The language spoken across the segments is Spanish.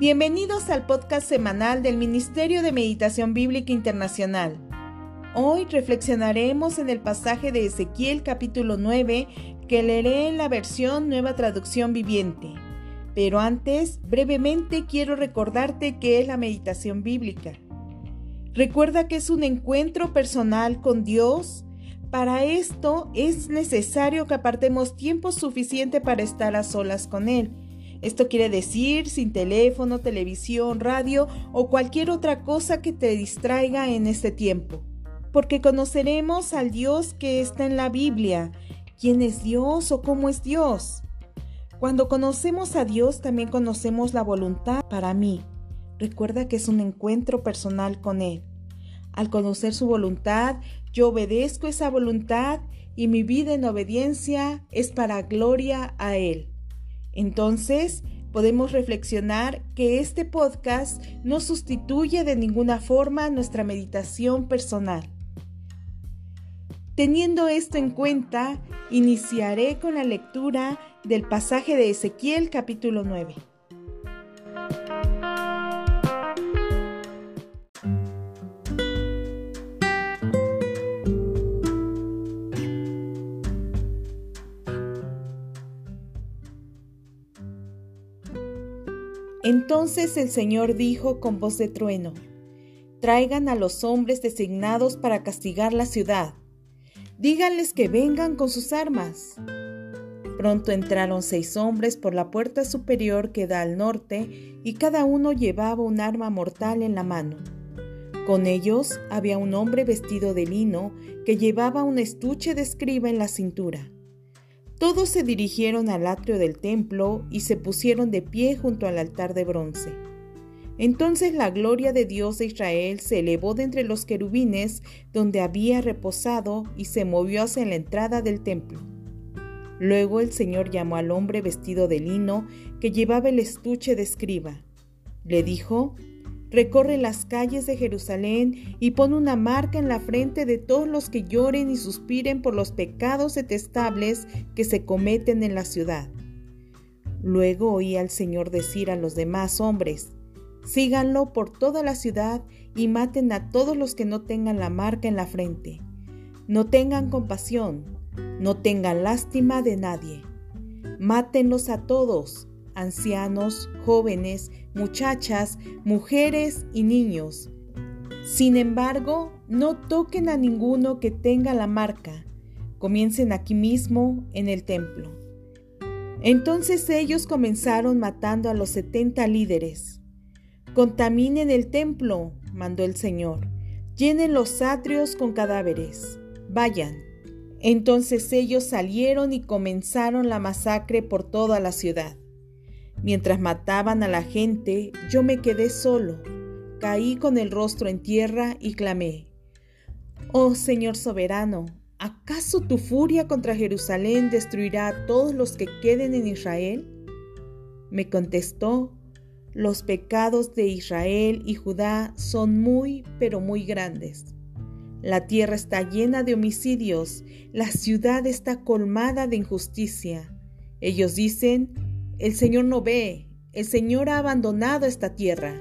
Bienvenidos al podcast semanal del Ministerio de Meditación Bíblica Internacional. Hoy reflexionaremos en el pasaje de Ezequiel capítulo 9 que leeré en la versión Nueva Traducción Viviente. Pero antes, brevemente quiero recordarte qué es la meditación bíblica. Recuerda que es un encuentro personal con Dios. Para esto es necesario que apartemos tiempo suficiente para estar a solas con Él esto quiere decir sin teléfono, televisión, radio o cualquier otra cosa que te distraiga en este tiempo. Porque conoceremos al Dios que está en la Biblia, quién es Dios o cómo es Dios. Cuando conocemos a Dios también conocemos la voluntad para mí. Recuerda que es un encuentro personal con Él. Al conocer su voluntad, yo obedezco esa voluntad y mi vida en obediencia es para gloria a Él. Entonces, podemos reflexionar que este podcast no sustituye de ninguna forma nuestra meditación personal. Teniendo esto en cuenta, iniciaré con la lectura del pasaje de Ezequiel capítulo 9. Entonces el Señor dijo con voz de trueno, Traigan a los hombres designados para castigar la ciudad. Díganles que vengan con sus armas. Pronto entraron seis hombres por la puerta superior que da al norte, y cada uno llevaba un arma mortal en la mano. Con ellos había un hombre vestido de lino que llevaba un estuche de escriba en la cintura. Todos se dirigieron al atrio del templo y se pusieron de pie junto al altar de bronce. Entonces la gloria de Dios de Israel se elevó de entre los querubines donde había reposado y se movió hacia la entrada del templo. Luego el Señor llamó al hombre vestido de lino que llevaba el estuche de escriba. Le dijo, Recorre las calles de Jerusalén y pon una marca en la frente de todos los que lloren y suspiren por los pecados detestables que se cometen en la ciudad. Luego oí al Señor decir a los demás hombres, síganlo por toda la ciudad y maten a todos los que no tengan la marca en la frente. No tengan compasión, no tengan lástima de nadie. Mátenlos a todos, ancianos, jóvenes, muchachas, mujeres y niños. Sin embargo, no toquen a ninguno que tenga la marca. Comiencen aquí mismo en el templo. Entonces ellos comenzaron matando a los setenta líderes. Contaminen el templo, mandó el Señor. Llenen los atrios con cadáveres. Vayan. Entonces ellos salieron y comenzaron la masacre por toda la ciudad. Mientras mataban a la gente, yo me quedé solo. Caí con el rostro en tierra y clamé, Oh Señor soberano, ¿acaso tu furia contra Jerusalén destruirá a todos los que queden en Israel? Me contestó, los pecados de Israel y Judá son muy, pero muy grandes. La tierra está llena de homicidios, la ciudad está colmada de injusticia. Ellos dicen, el Señor no ve, el Señor ha abandonado esta tierra.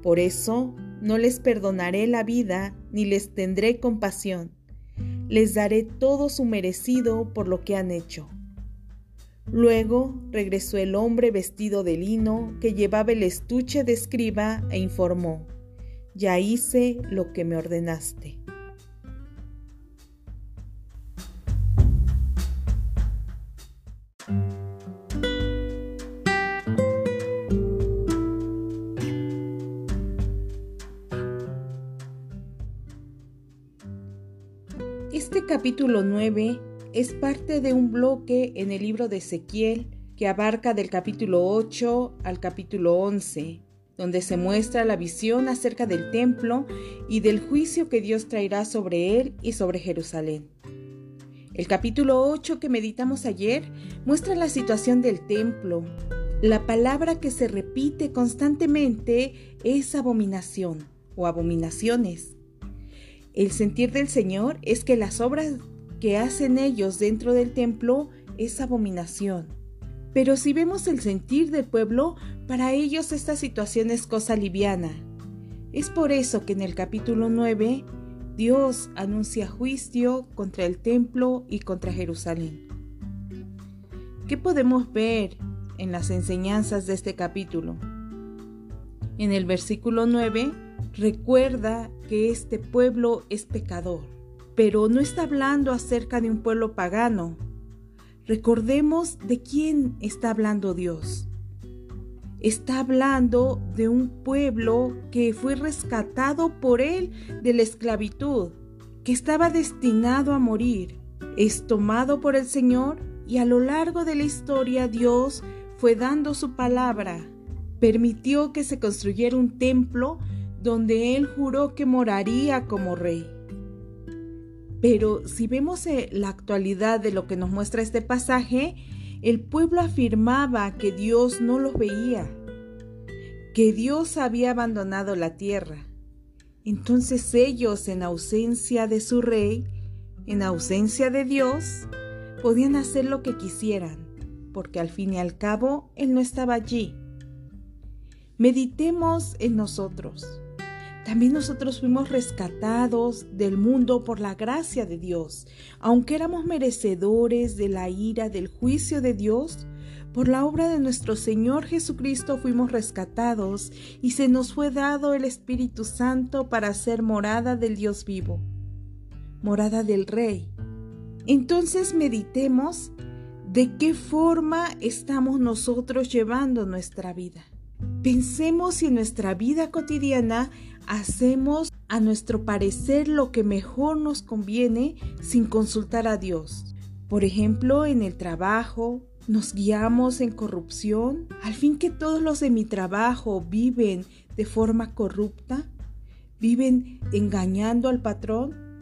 Por eso no les perdonaré la vida ni les tendré compasión. Les daré todo su merecido por lo que han hecho. Luego regresó el hombre vestido de lino que llevaba el estuche de escriba e informó, Ya hice lo que me ordenaste. Este capítulo 9 es parte de un bloque en el libro de Ezequiel que abarca del capítulo 8 al capítulo 11, donde se muestra la visión acerca del templo y del juicio que Dios traerá sobre él y sobre Jerusalén. El capítulo 8 que meditamos ayer muestra la situación del templo. La palabra que se repite constantemente es abominación o abominaciones. El sentir del Señor es que las obras que hacen ellos dentro del templo es abominación. Pero si vemos el sentir del pueblo, para ellos esta situación es cosa liviana. Es por eso que en el capítulo 9 Dios anuncia juicio contra el templo y contra Jerusalén. ¿Qué podemos ver en las enseñanzas de este capítulo? En el versículo 9 recuerda que este pueblo es pecador, pero no está hablando acerca de un pueblo pagano, Recordemos de quién está hablando Dios. Está hablando de un pueblo que fue rescatado por Él de la esclavitud, que estaba destinado a morir. Es tomado por el Señor y a lo largo de la historia Dios fue dando su palabra. Permitió que se construyera un templo donde Él juró que moraría como rey. Pero si vemos eh, la actualidad de lo que nos muestra este pasaje, el pueblo afirmaba que Dios no los veía, que Dios había abandonado la tierra. Entonces ellos, en ausencia de su rey, en ausencia de Dios, podían hacer lo que quisieran, porque al fin y al cabo Él no estaba allí. Meditemos en nosotros. También nosotros fuimos rescatados del mundo por la gracia de Dios. Aunque éramos merecedores de la ira del juicio de Dios, por la obra de nuestro Señor Jesucristo fuimos rescatados y se nos fue dado el Espíritu Santo para ser morada del Dios vivo, morada del Rey. Entonces meditemos de qué forma estamos nosotros llevando nuestra vida. Pensemos si en nuestra vida cotidiana hacemos a nuestro parecer lo que mejor nos conviene sin consultar a Dios. Por ejemplo, en el trabajo, nos guiamos en corrupción, al fin que todos los de mi trabajo viven de forma corrupta, viven engañando al patrón.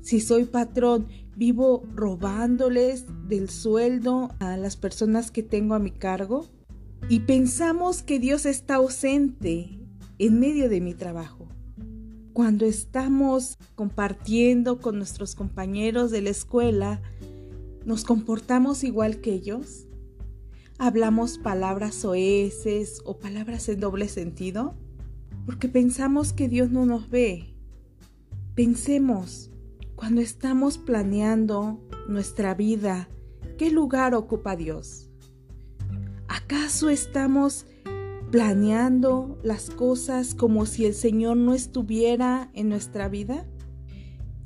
Si soy patrón, vivo robándoles del sueldo a las personas que tengo a mi cargo. Y pensamos que Dios está ausente en medio de mi trabajo. Cuando estamos compartiendo con nuestros compañeros de la escuela, ¿nos comportamos igual que ellos? ¿Hablamos palabras oeces o palabras en doble sentido? Porque pensamos que Dios no nos ve. Pensemos, cuando estamos planeando nuestra vida, ¿qué lugar ocupa Dios? ¿Acaso estamos planeando las cosas como si el Señor no estuviera en nuestra vida?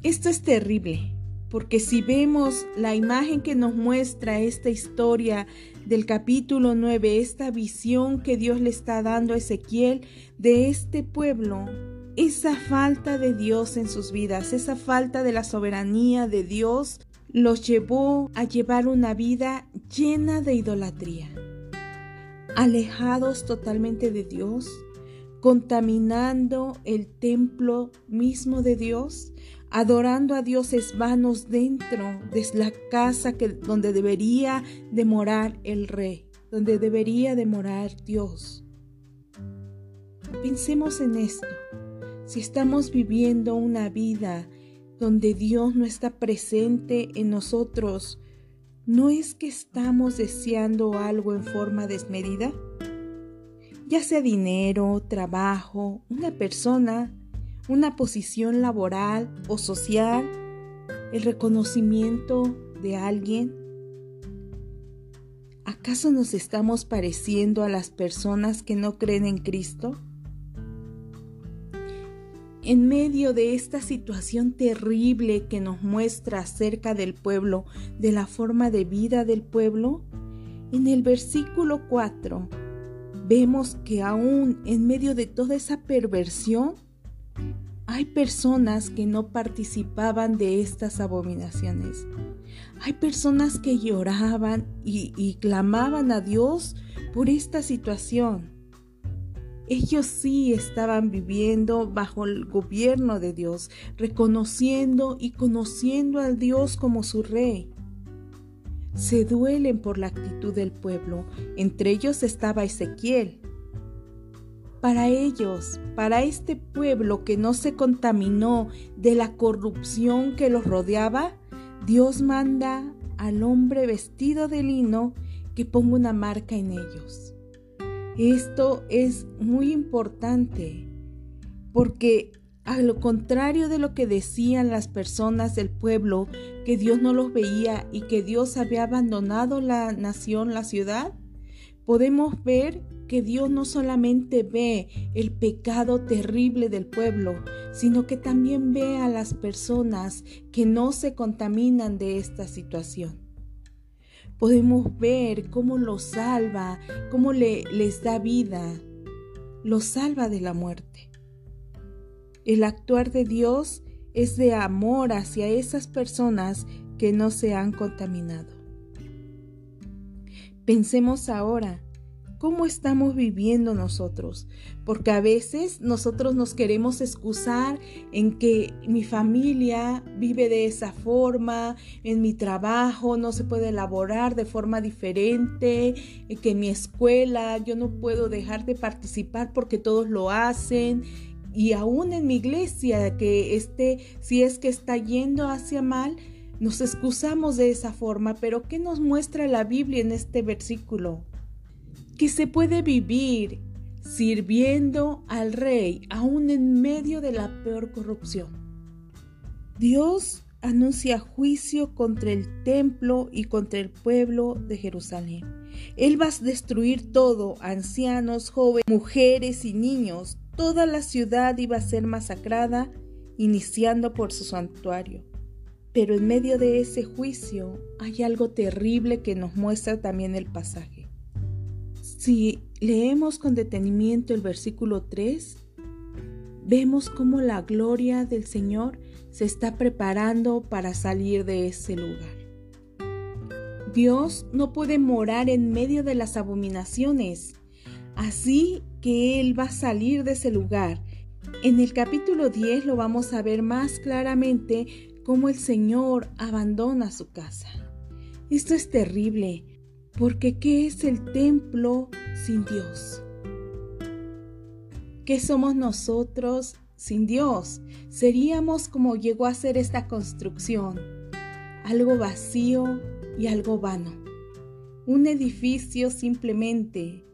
Esto es terrible, porque si vemos la imagen que nos muestra esta historia del capítulo 9, esta visión que Dios le está dando a Ezequiel de este pueblo, esa falta de Dios en sus vidas, esa falta de la soberanía de Dios, los llevó a llevar una vida llena de idolatría alejados totalmente de Dios, contaminando el templo mismo de Dios, adorando a dioses vanos dentro de la casa que, donde debería de morar el rey, donde debería de morar Dios. Pensemos en esto. Si estamos viviendo una vida donde Dios no está presente en nosotros, ¿No es que estamos deseando algo en forma desmedida? Ya sea dinero, trabajo, una persona, una posición laboral o social, el reconocimiento de alguien. ¿Acaso nos estamos pareciendo a las personas que no creen en Cristo? En medio de esta situación terrible que nos muestra acerca del pueblo, de la forma de vida del pueblo, en el versículo 4 vemos que aún en medio de toda esa perversión, hay personas que no participaban de estas abominaciones. Hay personas que lloraban y, y clamaban a Dios por esta situación. Ellos sí estaban viviendo bajo el gobierno de Dios, reconociendo y conociendo al Dios como su rey. Se duelen por la actitud del pueblo. Entre ellos estaba Ezequiel. Para ellos, para este pueblo que no se contaminó de la corrupción que los rodeaba, Dios manda al hombre vestido de lino que ponga una marca en ellos. Esto es muy importante porque a lo contrario de lo que decían las personas del pueblo, que Dios no los veía y que Dios había abandonado la nación, la ciudad, podemos ver que Dios no solamente ve el pecado terrible del pueblo, sino que también ve a las personas que no se contaminan de esta situación. Podemos ver cómo los salva, cómo le, les da vida, los salva de la muerte. El actuar de Dios es de amor hacia esas personas que no se han contaminado. Pensemos ahora, ¿cómo estamos viviendo nosotros? Porque a veces nosotros nos queremos excusar en que mi familia vive de esa forma, en mi trabajo no se puede elaborar de forma diferente, que en mi escuela yo no puedo dejar de participar porque todos lo hacen y aún en mi iglesia que esté, si es que está yendo hacia mal, nos excusamos de esa forma, pero ¿qué nos muestra la Biblia en este versículo? Que se puede vivir sirviendo al rey aún en medio de la peor corrupción. Dios anuncia juicio contra el templo y contra el pueblo de Jerusalén. Él va a destruir todo, ancianos, jóvenes, mujeres y niños. Toda la ciudad iba a ser masacrada, iniciando por su santuario. Pero en medio de ese juicio hay algo terrible que nos muestra también el pasaje. Si leemos con detenimiento el versículo 3, vemos cómo la gloria del Señor se está preparando para salir de ese lugar. Dios no puede morar en medio de las abominaciones, así que Él va a salir de ese lugar. En el capítulo 10 lo vamos a ver más claramente cómo el Señor abandona su casa. Esto es terrible, porque ¿qué es el templo sin Dios? ¿Qué somos nosotros sin Dios? Seríamos como llegó a ser esta construcción, algo vacío y algo vano. Un edificio simplemente.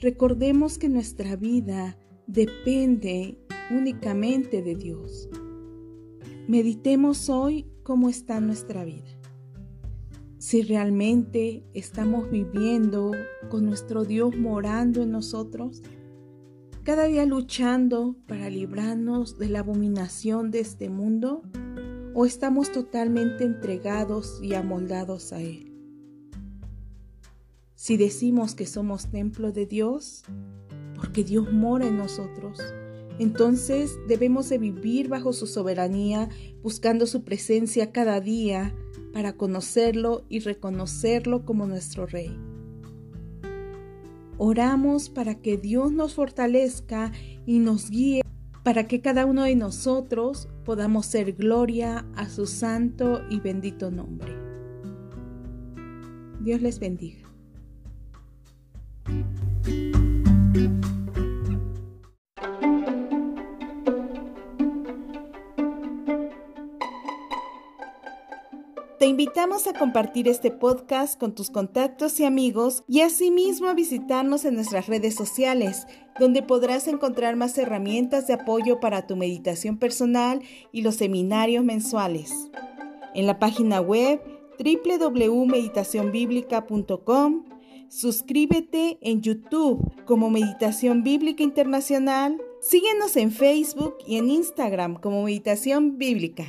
Recordemos que nuestra vida depende únicamente de Dios. Meditemos hoy cómo está nuestra vida. Si realmente estamos viviendo con nuestro Dios morando en nosotros, cada día luchando para librarnos de la abominación de este mundo, o estamos totalmente entregados y amoldados a Él. Si decimos que somos templo de Dios, porque Dios mora en nosotros, entonces debemos de vivir bajo su soberanía, buscando su presencia cada día para conocerlo y reconocerlo como nuestro Rey. Oramos para que Dios nos fortalezca y nos guíe para que cada uno de nosotros podamos ser gloria a su santo y bendito nombre. Dios les bendiga. Invitamos a compartir este podcast con tus contactos y amigos y asimismo a visitarnos en nuestras redes sociales, donde podrás encontrar más herramientas de apoyo para tu meditación personal y los seminarios mensuales. En la página web www.meditacionbiblica.com, suscríbete en YouTube como Meditación Bíblica Internacional, síguenos en Facebook y en Instagram como Meditación Bíblica.